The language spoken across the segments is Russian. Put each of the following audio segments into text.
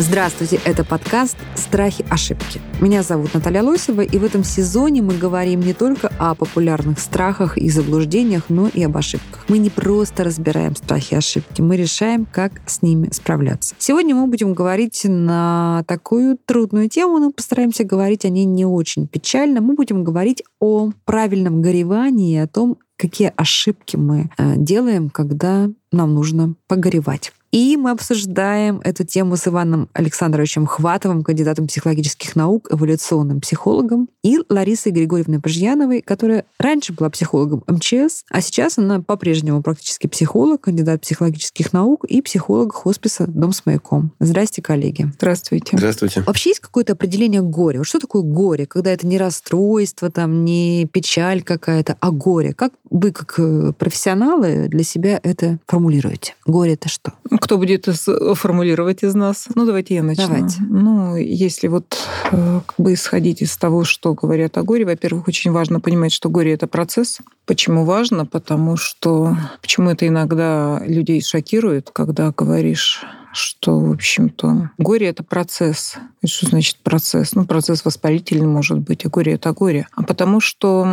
Здравствуйте, это подкаст «Страхи. Ошибки». Меня зовут Наталья Лосева, и в этом сезоне мы говорим не только о популярных страхах и заблуждениях, но и об ошибках. Мы не просто разбираем страхи и ошибки, мы решаем, как с ними справляться. Сегодня мы будем говорить на такую трудную тему, но постараемся говорить о ней не очень печально. Мы будем говорить о правильном горевании о том, какие ошибки мы э, делаем, когда нам нужно погоревать. И мы обсуждаем эту тему с Иваном Александровичем Хватовым, кандидатом психологических наук, эволюционным психологом, и Ларисой Григорьевной Пажьяновой, которая раньше была психологом МЧС, а сейчас она по-прежнему практически психолог, кандидат психологических наук и психолог хосписа «Дом с маяком». Здрасте, коллеги. Здравствуйте. Здравствуйте. Вообще есть какое-то определение горя? Вот что такое горе? Когда это не расстройство, там, не печаль какая-то, а горе. Как вы, как э, профессионалы, для себя это формулируете? Горе — это что? Кто будет формулировать из нас? Ну, давайте я начну. Давайте. Ну, если вот э, как бы исходить из того, что говорят о горе, во-первых, очень важно понимать, что горе — это процесс. Почему важно? Потому что... Почему это иногда людей шокирует, когда говоришь что, в общем-то, горе — это процесс. Что значит процесс? Ну, процесс воспалительный может быть, а горе — это горе. А потому что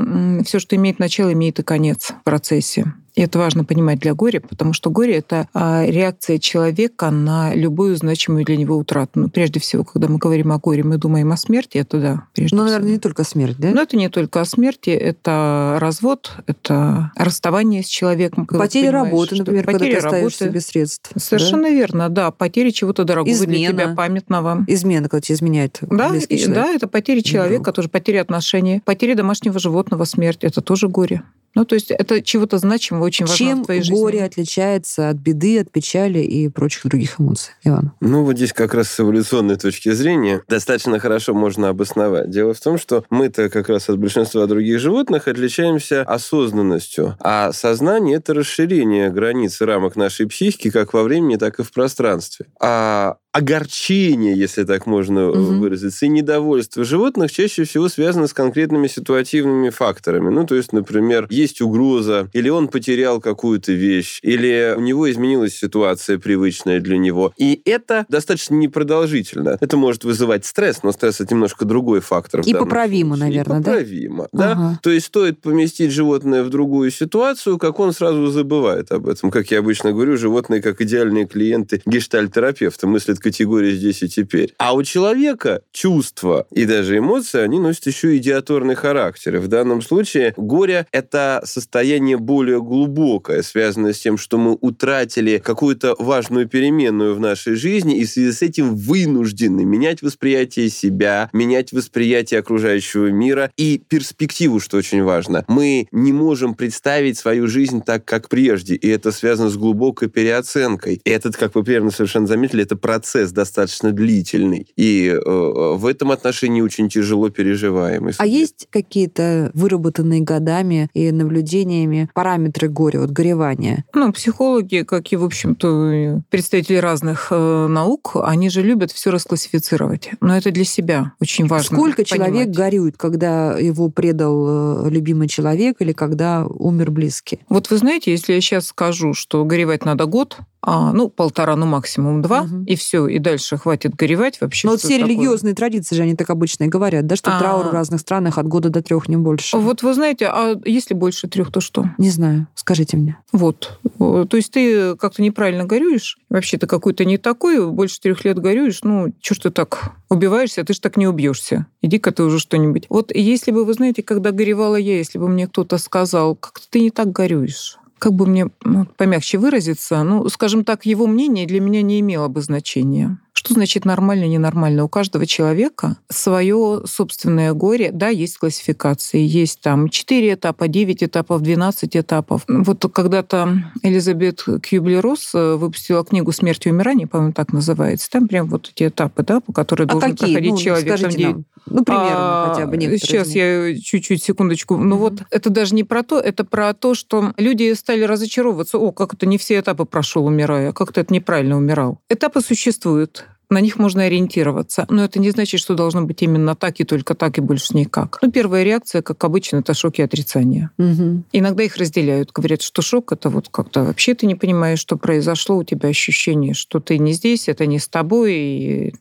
все, что имеет начало, имеет и конец в процессе. И это важно понимать для горя, потому что горе — это а, реакция человека на любую значимую для него утрату. Ну, прежде всего, когда мы говорим о горе, мы думаем о смерти, это да, прежде Ну, всего. наверное, не только смерть, да? Но это не только о смерти, это развод, это расставание с человеком. Потеря работы, например, когда ты потеря работы. без средств. Совершенно верно, да. Потеря чего-то дорогого для Измена. тебя, памятного. Да? Измена, когда тебя изменяет Да, и- да, это потеря человека, друг. тоже потеря отношений, потеря домашнего животного, смерть. Это тоже горе. Ну, то есть это чего-то значимого, очень важного Чем в твоей жизни. горе отличается от беды, от печали и прочих других эмоций? Иван. Ну, вот здесь как раз с эволюционной точки зрения достаточно хорошо можно обосновать. Дело в том, что мы-то как раз от большинства других животных отличаемся осознанностью. А сознание — это расширение границ и рамок нашей психики как во времени, так и в пространстве. А огорчение, если так можно Мгм. выразиться, и недовольство животных чаще всего связано с конкретными ситуативными факторами. Ну, то есть, например, есть угроза, или он потерял какую-то вещь, или у него изменилась ситуация привычная для него. И это достаточно непродолжительно. Это может вызывать стресс, но стресс это немножко другой фактор. И поправимо, случае. И наверное, да? поправимо, да? Ага. То есть стоит поместить животное в другую ситуацию, как он сразу забывает об этом. Как я обычно говорю, животные как идеальные клиенты гештальтерапевта мыслят категории здесь и теперь. А у человека чувства и даже эмоции, они носят еще идиаторный характер. И в данном случае горе — это состояние более глубокое, связанное с тем, что мы утратили какую-то важную переменную в нашей жизни, и в связи с этим вынуждены менять восприятие себя, менять восприятие окружающего мира и перспективу, что очень важно. Мы не можем представить свою жизнь так, как прежде, и это связано с глубокой переоценкой. И этот, как вы примерно совершенно заметили, это процесс достаточно длительный. И э, в этом отношении очень тяжело переживаемый. А есть какие-то выработанные годами и наблюдениями параметры горя, вот горевания? Ну, психологи, как и, в общем-то, представители разных э, наук, они же любят все расклассифицировать. Но это для себя очень важно. Сколько понимать. человек горюет, когда его предал э, любимый человек или когда умер близкий? Вот вы знаете, если я сейчас скажу, что горевать надо год, а, ну, полтора, ну, максимум два, Мгм. и все, и дальше хватит горевать вообще. Но вот все такое? религиозные традиции же они так обычно и говорят, да, что А. траур в разных странах от года до трех, не больше. Вот вы знаете, а если больше трех, то что? Не знаю, скажите мне. Вот. То есть ты как-то неправильно горюешь, вообще ты какой-то не такой, больше трех лет горюешь, ну, что ж ты так убиваешься, ты же так не убьешься. Иди-ка ты уже что-нибудь. Вот если бы, вы знаете, когда горевала я, если бы мне кто-то сказал, как ты не так горюешь, как бы мне ну, помягче выразиться, ну, скажем так, его мнение для меня не имело бы значения. Что значит нормально, ненормально? У каждого человека свое собственное горе. Да, есть классификации, есть там 4 этапа, 9 этапов, 12 этапов. Вот когда-то Элизабет Кьюбли-Росс э, выпустила книгу «Смерть и умирание», по-моему, так называется. Там прям вот эти этапы, да, по которым А должен какие? проходить Ну, человек. Там скажите девять- нам. Ну, примерно А, хотя бы некоторые Сейчас я чуть-чуть, секундочку. Ну Мгм. вот это даже не про то, это про то, что люди стали разочаровываться. О, как это не все этапы прошел, умирая, как-то это неправильно умирал. Этапы существуют. На них можно ориентироваться, но это не значит, что должно быть именно так и только так и больше никак. Ну, первая реакция, как обычно, это шок и отрицание. Мгм. Иногда их разделяют. Говорят, что шок это вот как-то вообще ты не понимаешь, что произошло, у тебя ощущение, что ты не здесь, это не с тобой, и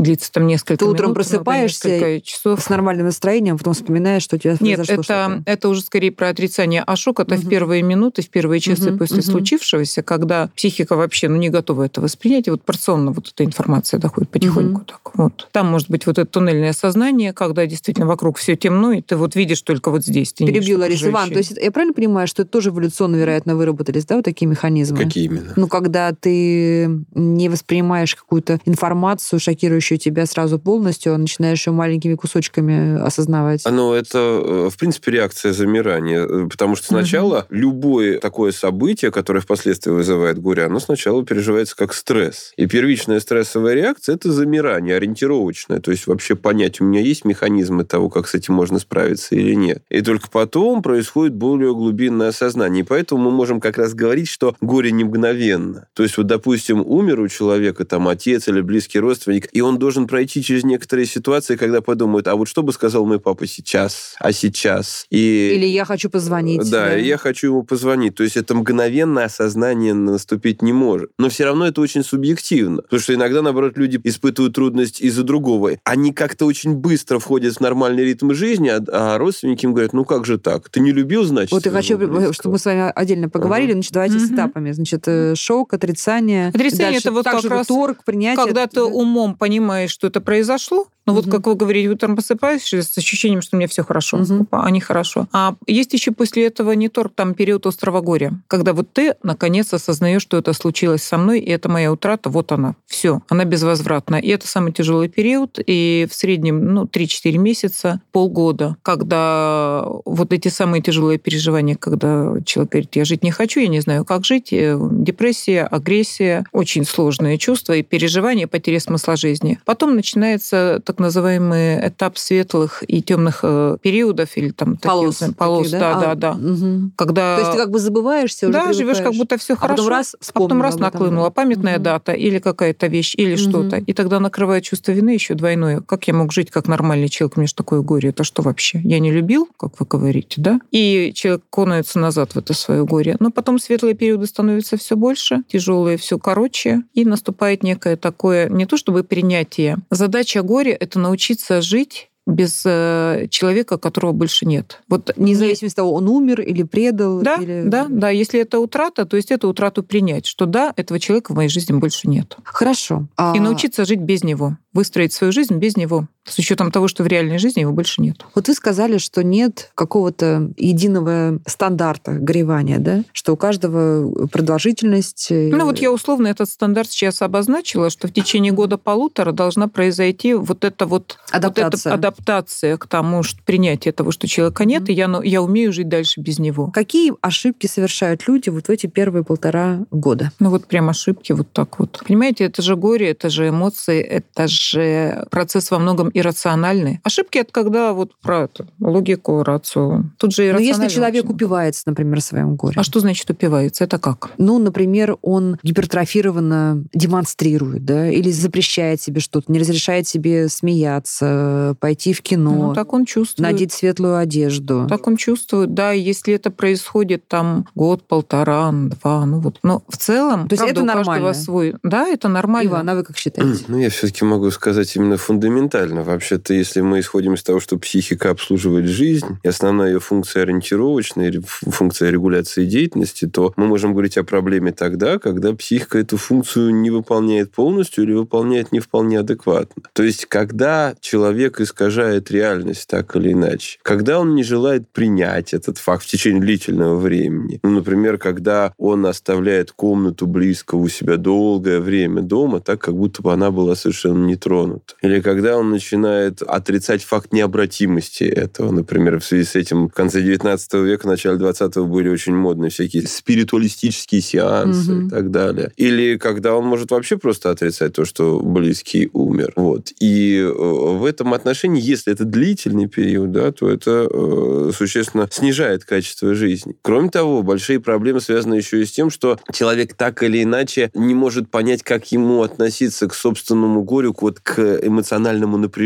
длится там несколько Ты минут, утром просыпаешься несколько часов. С нормальным настроением, потом вспоминаешь, что у тебя Нет, произошло это, это уже скорее про отрицание, а шок это в Мгм. первые минуты, в первые часы Мгм, после мгм. случившегося, когда психика вообще ну, не готова это воспринять, и вот порционно вот эта информация доходит потихоньку. Мгм. Так, вот. Там может быть вот это туннельное сознание, когда действительно вокруг все темно, и ты вот видишь только вот здесь. Ты Перебью, Лариса Ивановна. То есть я правильно понимаю, что это тоже эволюционно, вероятно, выработались, да, вот такие механизмы? Какие именно? Ну, когда ты не воспринимаешь какую-то информацию, шокирующую тебя сразу полностью, а начинаешь ее маленькими кусочками осознавать. Ну, это, э, в принципе, реакция замирания. э, Потому что сначала любое такое событие, которое впоследствии вызывает горе, оно сначала переживается как стресс. И первичная стрессовая реакция – это замирание, ориентировочное. То есть вообще понять, у меня есть механизмы того, как с этим можно справиться или нет. И только потом происходит более глубинное осознание. И поэтому мы можем как раз говорить, что горе не мгновенно. То есть вот, допустим, умер у человека там отец или близкий родственник, и он должен пройти через некоторые ситуации, когда подумает, а вот что бы сказал мой папа сейчас, а сейчас? И... Или я хочу позвонить. Да, и я хочу ему позвонить. То есть это мгновенное осознание наступить не может. Но все равно это очень субъективно. Потому что иногда, наоборот, люди испытывают трудность из-за другого. Они как-то очень быстро входят в нормальный ритм жизни, а, а родственники им говорят, ну как же так? Ты не любил, значит? Вот я хочу, своего близкого?» чтобы мы с вами отдельно поговорили. Значит, давайте с Мгм. этапами. Значит, э, шок, отрицание. Отрицание Дальше это вот также как раз торг, принятие. Когда ты Да. умом понимаешь, что это произошло, ну вот Мгм. как вы говорите, утром просыпаешься с ощущением, что мне все хорошо, Мгм. а не хорошо. А есть еще после этого не торг, там период острого горя, когда вот ты наконец осознаешь, что это случилось со мной, и это моя утрата, вот она, все, она безвозвратна. И это самый тяжелый период, и в среднем ну, 3-4 месяца, полгода, когда вот эти самые тяжелые переживания, когда человек говорит, я жить не хочу, я не знаю, как жить, э, депрессия, агрессия, очень сложные чувства и переживания, потери смысла жизни. Потом начинается так называемый этап светлых и темных э, периодов или там таких, полос. знаете, полос, таких, да, да, А, да. мгм. Когда То есть ты как бы забываешься, уже да, живешь как будто все А потом хорошо. раз А потом раз об этом, наклынула да. памятная Мгм. дата или какая-то вещь, или Мгм. что-то. И тогда накрывает чувство вины еще двойное. Как я мог жить как нормальный человек? Меня же такое горе. Это что вообще? Я не любил, как вы говорите, да? И человек конается назад в это свое горе. Но потом светлые периоды становятся все больше, тяжелые все короче, и наступает некое такое, не то чтобы принятие. Задача горя — это научиться жить без э, человека, которого больше нет. Вот Вне не- зависимости от того, он умер или предал. да, или... да, да. Если это утрата, то есть эту утрату принять, что да, этого человека в моей жизни больше нет. Хорошо. И А научиться жить без него, выстроить свою жизнь без него, с учетом того, что в реальной жизни его больше нет. Вот вы сказали, что нет какого-то единого стандарта горевания, да? Что у каждого продолжительность... э, Ну вот я условно этот стандарт сейчас обозначила, что в течение года-полутора должна произойти вот эта вот Адаптация. Вот эта адаптация к тому, что принятие того, что человека нет, Мгм. и я, ну, я умею жить дальше без него. Какие ошибки совершают люди вот в эти первые полтора года? Ну вот прям ошибки вот так вот. Понимаете, это же горе, это же эмоции, это же процесс во многом иррациональный. Ошибки это когда вот про это, логику, рацию. Тут же Но иррационально. Если человек очень. упивается, например, своим горем, А что значит упивается? Это как? ну, например, он гипертрофированно демонстрирует, да, или запрещает себе что-то, не разрешает себе смеяться, пойти в кино, Ну, так он чувствует. надеть светлую одежду. Так он чувствует, да, если это происходит там год, полтора, два, ну вот. Но в целом, То есть правда, это у каждого нормально? свой. Да, это нормально. Иван, а вы как считаете? Ну, я все-таки могу сказать именно фундаментально. Вообще-то, если мы исходим из того, что психика обслуживает жизнь, и основная ее функция ориентировочная функция регуляции деятельности, то мы можем говорить о проблеме тогда, когда психика эту функцию не выполняет полностью или выполняет не вполне адекватно. То есть, когда человек искажает реальность так или иначе, когда он не желает принять этот факт в течение длительного времени, ну, например, когда он оставляет комнату близкого у себя долгое время дома, так как будто бы она была совершенно не тронута. Или когда он начинает начинает отрицать факт необратимости этого. Например, в связи с этим в конце 19 века, начале 20 были очень модные всякие спиритуалистические сеансы Мгм. и так далее. Или когда он может вообще просто отрицать то, что близкий умер. Вот. И э, в этом отношении, если это длительный период, да, то это э, существенно снижает качество жизни. Кроме того, большие проблемы связаны еще и с тем, что человек так или иначе не может понять, как ему относиться к собственному горю, вот к эмоциональному напряжению.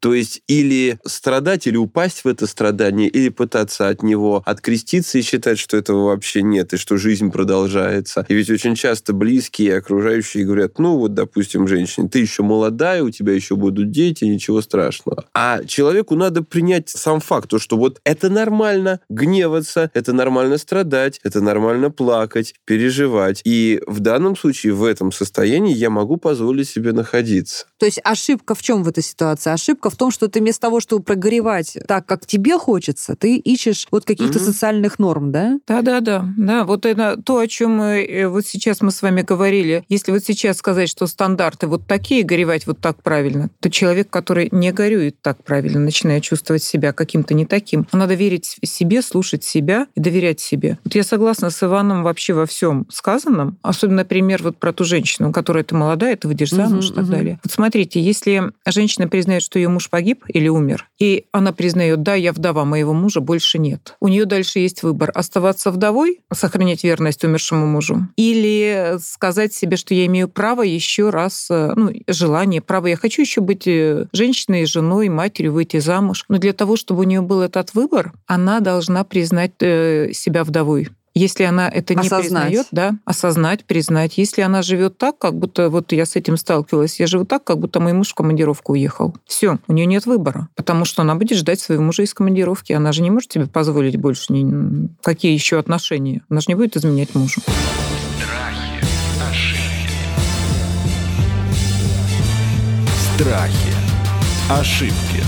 То есть или страдать, или упасть в это страдание, или пытаться от него откреститься и считать, что этого вообще нет, и что жизнь продолжается. И ведь очень часто близкие и окружающие говорят, ну вот, допустим, женщине, ты еще молодая, у тебя еще будут дети, ничего страшного. А человеку надо принять сам факт, то, что вот это нормально гневаться, это нормально страдать, это нормально плакать, переживать. И в данном случае, в этом состоянии я могу позволить себе находиться. То есть ошибка в чем в этой ситуации? Ошибка в том, что ты вместо того, чтобы прогоревать так, как тебе хочется, ты ищешь вот каких-то Мгм. социальных норм, да? Да, да, да, да. Вот это то, о чем мы э, вот сейчас мы с вами говорили. Если вот сейчас сказать, что стандарты вот такие, горевать вот так правильно, то человек, который не горюет так правильно, начинает чувствовать себя каким-то не таким. Надо верить себе, слушать себя и доверять себе. Вот я согласна с Иваном вообще во всем сказанном. Особенно, например, вот про ту женщину, которая ты молодая, ты выйдешь замуж и так далее. Вот смотрите, если женщина признает, что ее муж погиб или умер, и она признает, да, я вдова, моего мужа больше нет. У нее дальше есть выбор оставаться вдовой, сохранять верность умершему мужу, или сказать себе, что я имею право еще раз, э, ну, желание, право, я хочу еще быть э, женщиной, женой, матерью, выйти замуж. Но для того, чтобы у нее был этот выбор, она должна признать э, себя вдовой. Если она это не Осознать. признает, да, осознать, признать. Если она живет так, как будто вот я с этим сталкивалась, я живу так, как будто мой муж в командировку уехал. Все, у нее нет выбора, потому что она будет ждать своего мужа из командировки. Она же не может себе позволить больше ни... какие еще отношения. Она же не будет изменять мужу. Страхи, ошибки, Страхи. Ошибки.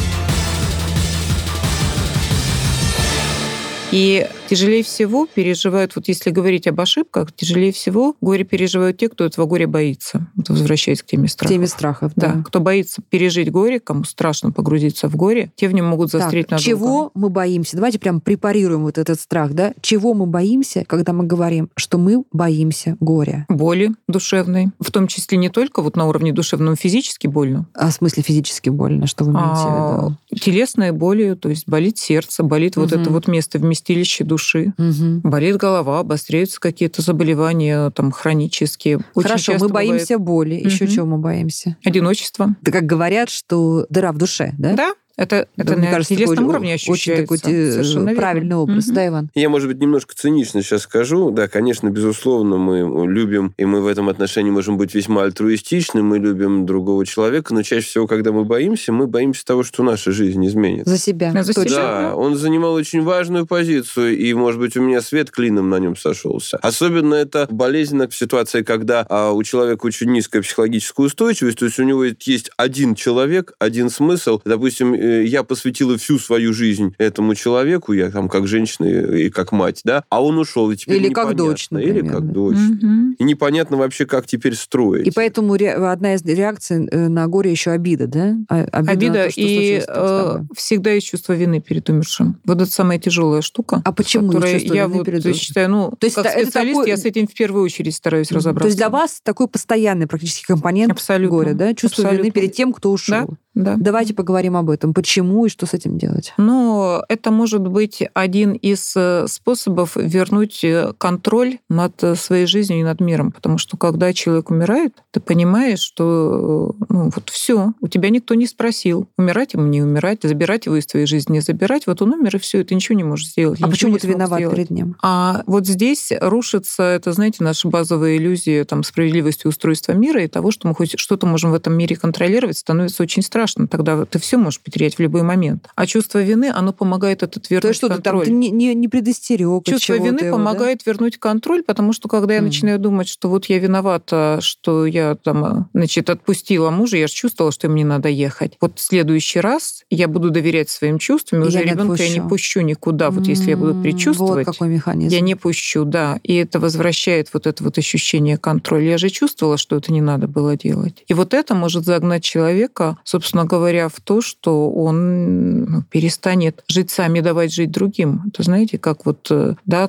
И тяжелее всего переживают, вот если говорить об ошибках, тяжелее всего горе переживают те, кто этого горя боится. Вот возвращаясь к теме В страха. теме страхов, Да, да. кто боится пережить горе, кому страшно погрузиться в горе, те в нем могут застрять Так, надолго. чего мы боимся? Давайте прям препарируем вот этот страх, да? Чего мы боимся, когда мы говорим, что мы боимся горя? Боли душевной, в том числе не только вот на уровне душевном, физически больно. А в смысле физически больно? Что вы имеете в А, виду? телесные боли, то есть болит сердце, болит вот это вот место вместилище души. Мгм. Болит голова, обостряются какие-то заболевания там хронические. Очень Хорошо, мы боимся боли. Еще Мгм. чего мы боимся? бывает Одиночество. Да как говорят, что дыра в душе, да? Да, это, Да, это мне на кажется, телесном такой уровне очень ощущается. такой э, Совершенно верно. правильный образ, Мгм. да, Иван? Я, может быть, немножко цинично сейчас скажу. Да, конечно, безусловно, мы любим, и мы в этом отношении можем быть весьма альтруистичны, мы любим другого человека, но чаще всего, когда мы боимся, мы боимся того, что наша жизнь изменится. За себя. Да, за себя. Да, он занимал очень важную позицию, и, может быть, у меня свет клином на нем сошелся. Особенно это болезненно в ситуации, когда а, у человека очень низкая психологическая устойчивость, то есть у него есть один человек, один смысл. Допустим, э, я посвятила всю свою жизнь этому человеку, я там как женщина и как мать, да, а он ушел, и теперь Или как непонятно. дочь, Или например, как да. дочь. Мгм. И непонятно вообще, как теперь строить. И поэтому ре- одна из реакций э, на горе еще обида, да? А- Обида, Обида то, что и э, всегда есть чувство вины перед умершим. Вот это самая тяжелая штука. А почему которая чувство я вины вот перед- считаю, ну, То есть как это- специалист, такой- я с этим в первую очередь стараюсь разобраться. То есть для вас такой постоянный практически компонент Абсолютно. горя, да? Чувство вины Абсолютно. перед тем, кто ушел. Да. Давайте поговорим об этом. Почему и что с этим делать? Но это может быть один из э, способов вернуть э, контроль над э, своей жизнью и над миром. Потому что когда человек умирает, ты понимаешь, что ну, вот все, у тебя никто не спросил, умирать ему, не умирать, забирать его из твоей жизни, не забирать. Вот он умер, и все, и ты ничего не можешь сделать. А почему ты виноват сделать. перед ним? А вот здесь рушится, это, знаете, наша базовая иллюзия там, справедливости устройства мира и того, что мы хоть что-то можем в этом мире контролировать, становится очень страшно. Тогда ты все можешь потерять в любой момент. А чувство вины, оно помогает этот То вернуть есть что ты там контроль. ты не, не, не предостерег Чувство вины его, да? помогает вернуть контроль, потому что когда я Мгм. начинаю думать, что вот я виновата, что я там, значит, отпустила мужа, я же чувствовала, что мне надо ехать. Вот в следующий раз я буду доверять своим чувствам, и уже ребенка я не пущу никуда. Вот если я буду предчувствовать, Вот какой механизм. я не пущу, да. И это возвращает вот это вот ощущение контроля. Я же чувствовала, что это не надо было делать. И вот это может загнать человека, собственно, собственно говоря, в то, что он ну, перестанет жить сами, давать жить другим. Это знаете, как вот, э, да,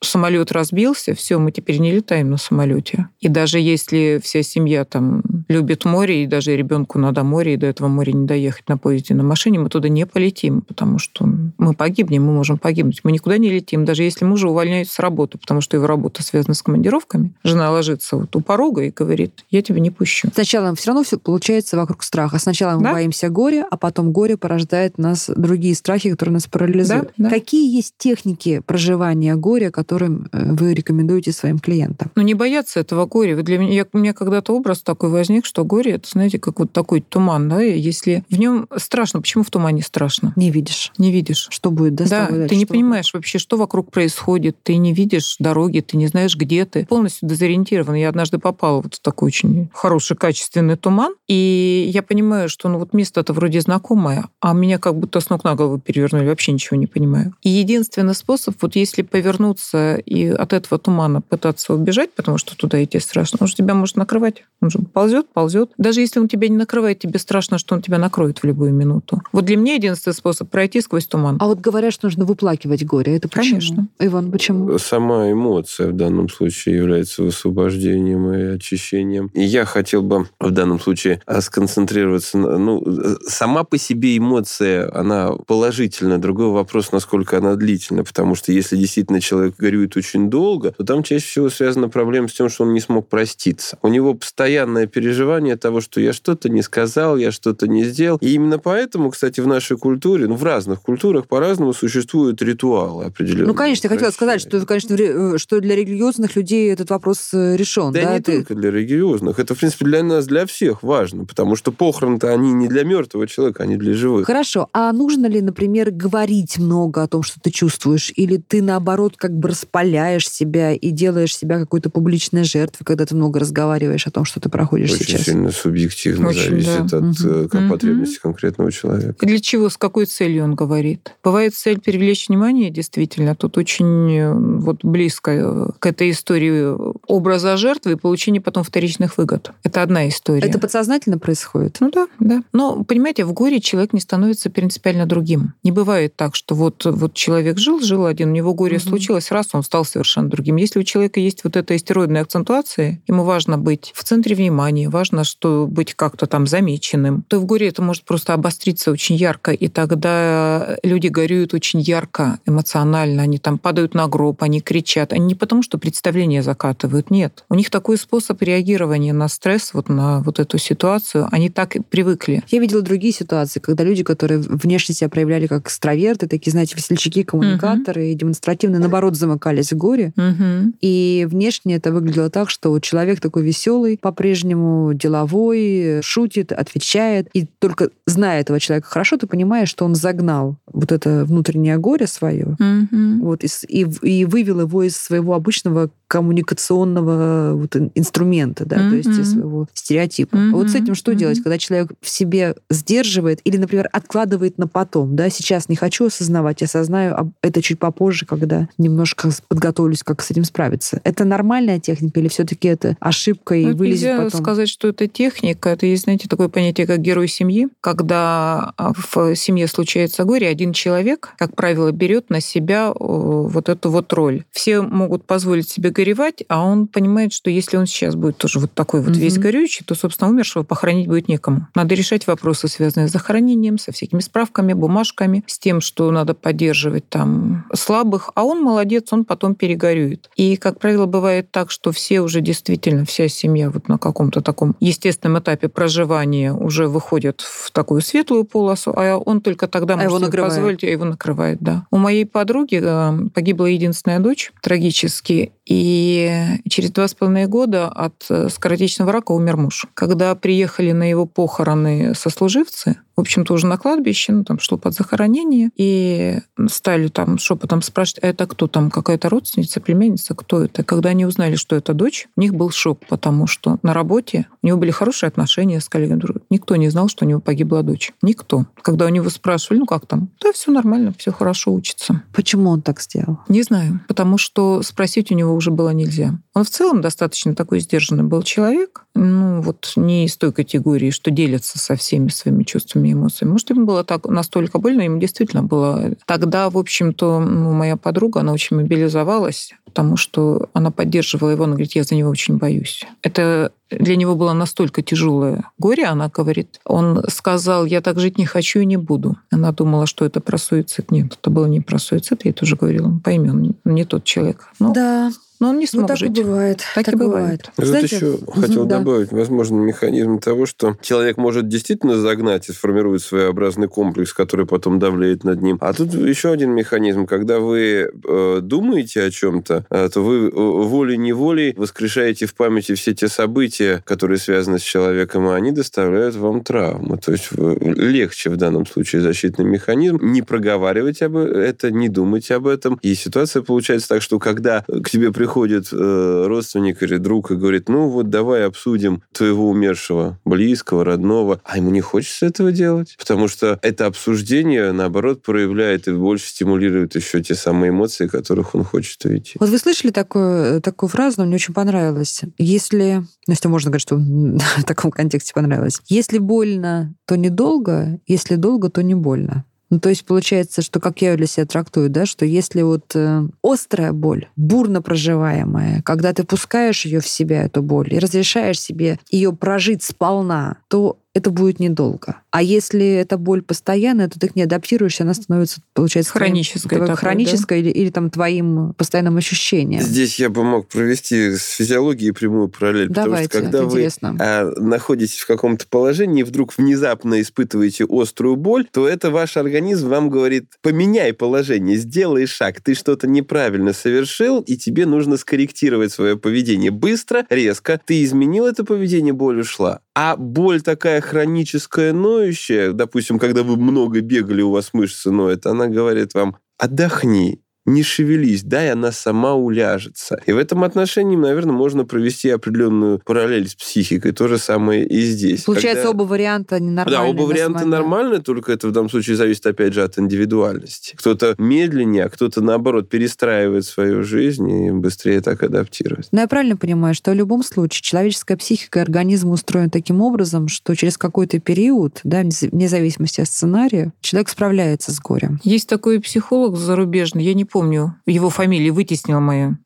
самолет разбился, все, мы теперь не летаем на самолете. И даже если вся семья там любит море, и даже ребенку надо море, и до этого моря не доехать на поезде, на машине, мы туда не полетим, потому что мы погибнем, мы можем погибнуть. Мы никуда не летим, даже если мужа увольняют с работы, потому что его работа связана с командировками. Жена ложится вот у порога и говорит, я тебя не пущу. Сначала все равно все получается вокруг страха. Сначала мы Да. боимся горя, а потом горе порождает нас другие страхи, которые нас парализуют. Да, да. Какие есть техники проживания горя, которым э, вы рекомендуете своим клиентам? Ну, не бояться этого горя. Вот для меня, я- у меня когда-то образ такой возник, что горе, это, знаете, как вот такой туман, да, и если в нем страшно, почему в тумане страшно? Не видишь, Не видишь. что будет да, Да, дальше, ты не понимаешь вообще, что вокруг происходит, ты не видишь дороги, ты не знаешь, где ты. Полностью дезориентирован. Я однажды попала вот в такой очень хороший, качественный туман, и я понимаю, что ну вот место-то вроде знакомое, а меня как будто с ног на голову перевернули, вообще ничего не понимаю. И единственный способ, вот если повернуться и от этого тумана пытаться убежать, потому что туда идти страшно, он же тебя может накрывать. Он же ползет, ползет. Даже если он тебя не накрывает, тебе страшно, что он тебя накроет в любую минуту. Вот для меня единственный способ пройти сквозь туман. А вот говорят, что нужно выплакивать горе. Это почему? Конечно. Иван, почему? Сама эмоция в данном случае является высвобождением и очищением. И я хотел бы в данном случае а, сконцентрироваться на... Ну, э, сама по себе эмоция, она положительная. Другой вопрос, насколько она длительна. Потому что если действительно человек горюет очень долго, то там чаще всего связана проблема с тем, что он не смог проститься. У него постоянное переживание того, что я что-то не сказал, я что-то не сделал. И именно поэтому, кстати, в нашей культуре, ну, в разных культурах по-разному существуют ритуалы определенные. Ну, конечно, я хотела сказать, что, конечно, э, что для религиозных людей этот вопрос э, решен. Да, Да, не ты- только для религиозных. Это, в принципе, для нас, для всех важно, потому что похороны-то они не для мертвого человека, они для живых. Хорошо. А нужно ли, например, говорить много о том, что ты чувствуешь? Или ты, наоборот, как бы распаляешь себя и делаешь себя какой-то публичной жертвой, когда ты много разговариваешь о том, что ты проходишь Очень сейчас? сильно субъективно Очень, зависит да. от Мгм. э, как Мгм. потребностей конкретного человека. И Для чего, с какой целью он говорит? Бывает цель привлечь внимание, действительно. Тут очень э, вот близко э, к этой истории образа жертвы и получения потом вторичных выгод. Это одна история. Это подсознательно происходит? Ну да, да. Но, понимаете, в горе человек не становится принципиально другим. Не бывает так, что вот, вот человек жил, жил один, у него горе Мгм. случилось, раз, он стал совершенно другим. Если у человека есть вот эта истероидная акцентуация, ему важно быть в центре внимания, важно, что быть как-то там замеченным, то в горе это может просто обостриться очень ярко, и тогда люди горюют очень ярко, эмоционально, они там падают на гроб, они кричат. Они не потому, что представление закатывают, нет. У них такой способ реагирования на стресс, вот на вот эту ситуацию, они так и привыкли. Я видела другие ситуации, когда люди, которые внешне себя проявляли как экстраверты, такие, знаете, весельчаки, коммуникаторы, и демонстративно, наоборот, замыкались в горе. Мгм. И внешне это выглядело так, что человек такой веселый, по-прежнему деловой, шутит, отвечает. И только зная этого человека хорошо, ты понимаешь, что он загнал вот это внутреннее горе свое, Мгм. вот, и, и, и вывел его из своего обычного коммуникационного вот, ин- инструмента, да, то есть своего стереотипа. А Мгм, Вот с этим что мгм. делать, когда человек в себе сдерживает или, например, откладывает на потом, да, сейчас не хочу осознавать, осознаю об- это чуть попозже, когда немножко подготовлюсь, как с этим справиться. Это нормальная техника или все-таки это ошибка и Ну, вылезет нельзя потом? сказать, что это техника. Это есть, знаете, такое понятие, как герой семьи. Когда а, в семье случается горе, один человек, как правило, берет на себя о, вот эту вот роль. Все могут позволить себе горевать, а он понимает, что если он сейчас будет тоже вот такой вот весь Мгм. горючий, то, собственно, умершего похоронить будет некому. Надо решать вопросы, связанные с захоронением, со всякими справками, бумажками, с тем, что надо поддерживать там слабых, а он молодец, он потом перегорюет. И, как правило, бывает так, что все уже действительно, вся семья вот на каком-то таком естественном этапе проживания уже выходят в такую светлую полосу, а он только тогда А может его накрывает. позволить, а его накрывает, да. У моей подруги э, погибла единственная дочь трагически, и через два с половиной года от э, скоротечного рака умер муж. Когда приехали на его похороны сослуживцы, в общем-то, уже на кладбище, ну, там шло под захоронение, и стали там шепотом спрашивать, а это кто там, какая-то родственница, племянница, кто это? Когда они узнали, что это дочь, у них был шок, потому что на работе у него были хорошие отношения с коллегами. Никто не знал, что у него погибла дочь. Никто. Когда у него спрашивали, ну как там? Да, все нормально, все хорошо учится. Почему он так сделал? Не знаю, потому что спросить у него уже было нельзя. Он в целом достаточно такой сдержанный был человек, ну вот не из той категории, что делится со всеми своими чувствами и эмоциями. Может, ему было так настолько больно, ему действительно было. Тогда, в общем-то, ну, моя подруга, она очень мобилизовалась, потому что она поддерживала его, она говорит, я за него очень боюсь. Это для него было настолько тяжелое горе, она говорит. Он сказал, я так жить не хочу и не буду. Она думала, что это про суицид. Нет, это было не про суицид, я тоже говорила, поймем, не тот человек. Но да. Но он не смог ну, так жить. И бывает. Так, так и бывает. Я Знаете, еще хотел да. добавить, возможно, механизм того, что человек может действительно загнать и сформирует своеобразный комплекс, который потом давляет над ним. А тут еще один механизм. Когда вы э, думаете о чем-то, э, то вы э, волей-неволей воскрешаете в памяти все те события, которые связаны с человеком, и они доставляют вам травму. То есть легче в данном случае защитный механизм не проговаривать об этом, не думать об этом. И ситуация получается так, что когда к тебе приходит э, родственник или друг и говорит, ну вот давай обсудим твоего умершего близкого, родного, а ему не хочется этого делать, потому что это обсуждение, наоборот, проявляет и больше стимулирует еще те самые эмоции, которых он хочет увидеть. Вот вы слышали такую, такую фразу, мне очень понравилось. Если, если можно говорить, что в таком контексте понравилось, если больно, то недолго, если долго, то не больно. Ну, то есть получается, что как я для себя трактую, да, что если вот э, острая боль, бурно проживаемая, когда ты пускаешь ее в себя, эту боль, и разрешаешь себе ее прожить сполна, то это будет недолго. А если эта боль постоянная, то ты к ней адаптируешься, она становится, получается, хронической. Твоим, хронической да? или, или там твоим постоянным ощущением. Здесь я бы мог провести с физиологией прямую параллель. Давайте, потому что когда вы а, находитесь в каком-то положении и вдруг внезапно испытываете острую боль, то это ваш организм вам говорит, поменяй положение, сделай шаг, ты что-то неправильно совершил, и тебе нужно скорректировать свое поведение быстро, резко. Ты изменил это поведение, боль ушла. А боль такая хроническая, ноющая, допустим, когда вы много бегали, у вас мышцы ноют, она говорит вам, отдохни, не шевелись, дай она сама уляжется. И в этом отношении, наверное, можно провести определенную параллель с психикой. То же самое и здесь. Получается, Когда... оба варианта нормальные. Да, оба варианта нормальные, только это в данном случае зависит, опять же, от индивидуальности. Кто-то медленнее, а кто-то, наоборот, перестраивает свою жизнь и быстрее так адаптирует. Но я правильно понимаю, что в любом случае человеческая психика и организм устроен таким образом, что через какой-то период, да, вне зависимости от сценария, человек справляется с горем. Есть такой психолог зарубежный, я не помню его фамилии, вытеснила моя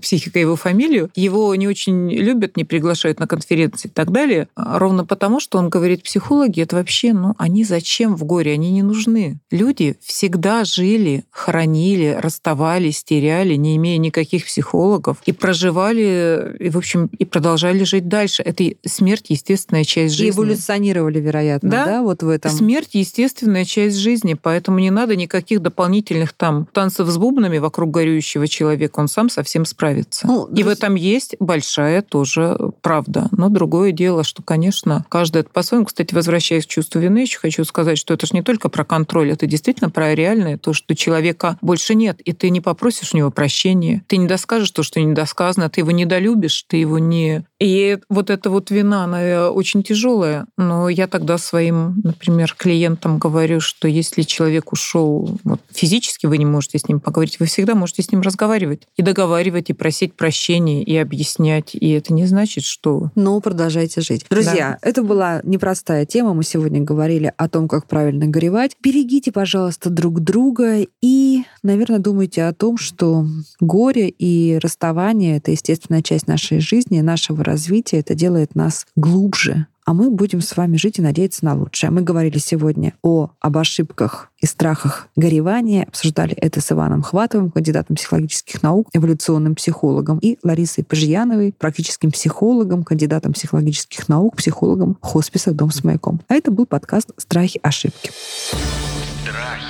психика его фамилию, его не очень любят, не приглашают на конференции и так далее, а ровно потому, что он говорит, психологи это вообще, ну, они зачем в горе, они не нужны. Люди всегда жили, хоронили, расставались, теряли, не имея никаких психологов, и проживали, и, в общем, и продолжали жить дальше. Это смерть естественная часть жизни. И эволюционировали, вероятно, да, да вот в этом. Смерть естественная часть жизни, поэтому не надо никаких дополнительных там танцев с бубнами вокруг горюющего человека. Он сам совсем справиться. Ну, и в этом есть большая тоже правда. Но другое дело, что, конечно, каждый это по-своему. Кстати, возвращаясь к чувству вины, еще хочу сказать, что это же не только про контроль, это действительно про реальное, то, что человека больше нет, и ты не попросишь у него прощения, ты не доскажешь то, что не досказано, ты его недолюбишь, ты его не... И вот эта вот вина, она очень тяжелая. Но я тогда своим, например, клиентам говорю, что если человек ушел вот, физически, вы не можете с ним поговорить, вы всегда можете с ним разговаривать и разговаривать и просить прощения и объяснять. И это не значит, что... Но продолжайте жить. Друзья, да. это была непростая тема. Мы сегодня говорили о том, как правильно горевать. Берегите, пожалуйста, друг друга и, наверное, думайте о том, что горе и расставание — это естественная часть нашей жизни, нашего развития. Это делает нас глубже, а мы будем с вами жить и надеяться на лучшее. Мы говорили сегодня о, об ошибках и страхах горевания, обсуждали это с Иваном Хватовым, кандидатом психологических наук, эволюционным психологом, и Ларисой Пожьяновой, практическим психологом, кандидатом психологических наук, психологом хосписа «Дом с маяком». А это был подкаст «Страхи, ошибки». Страхи,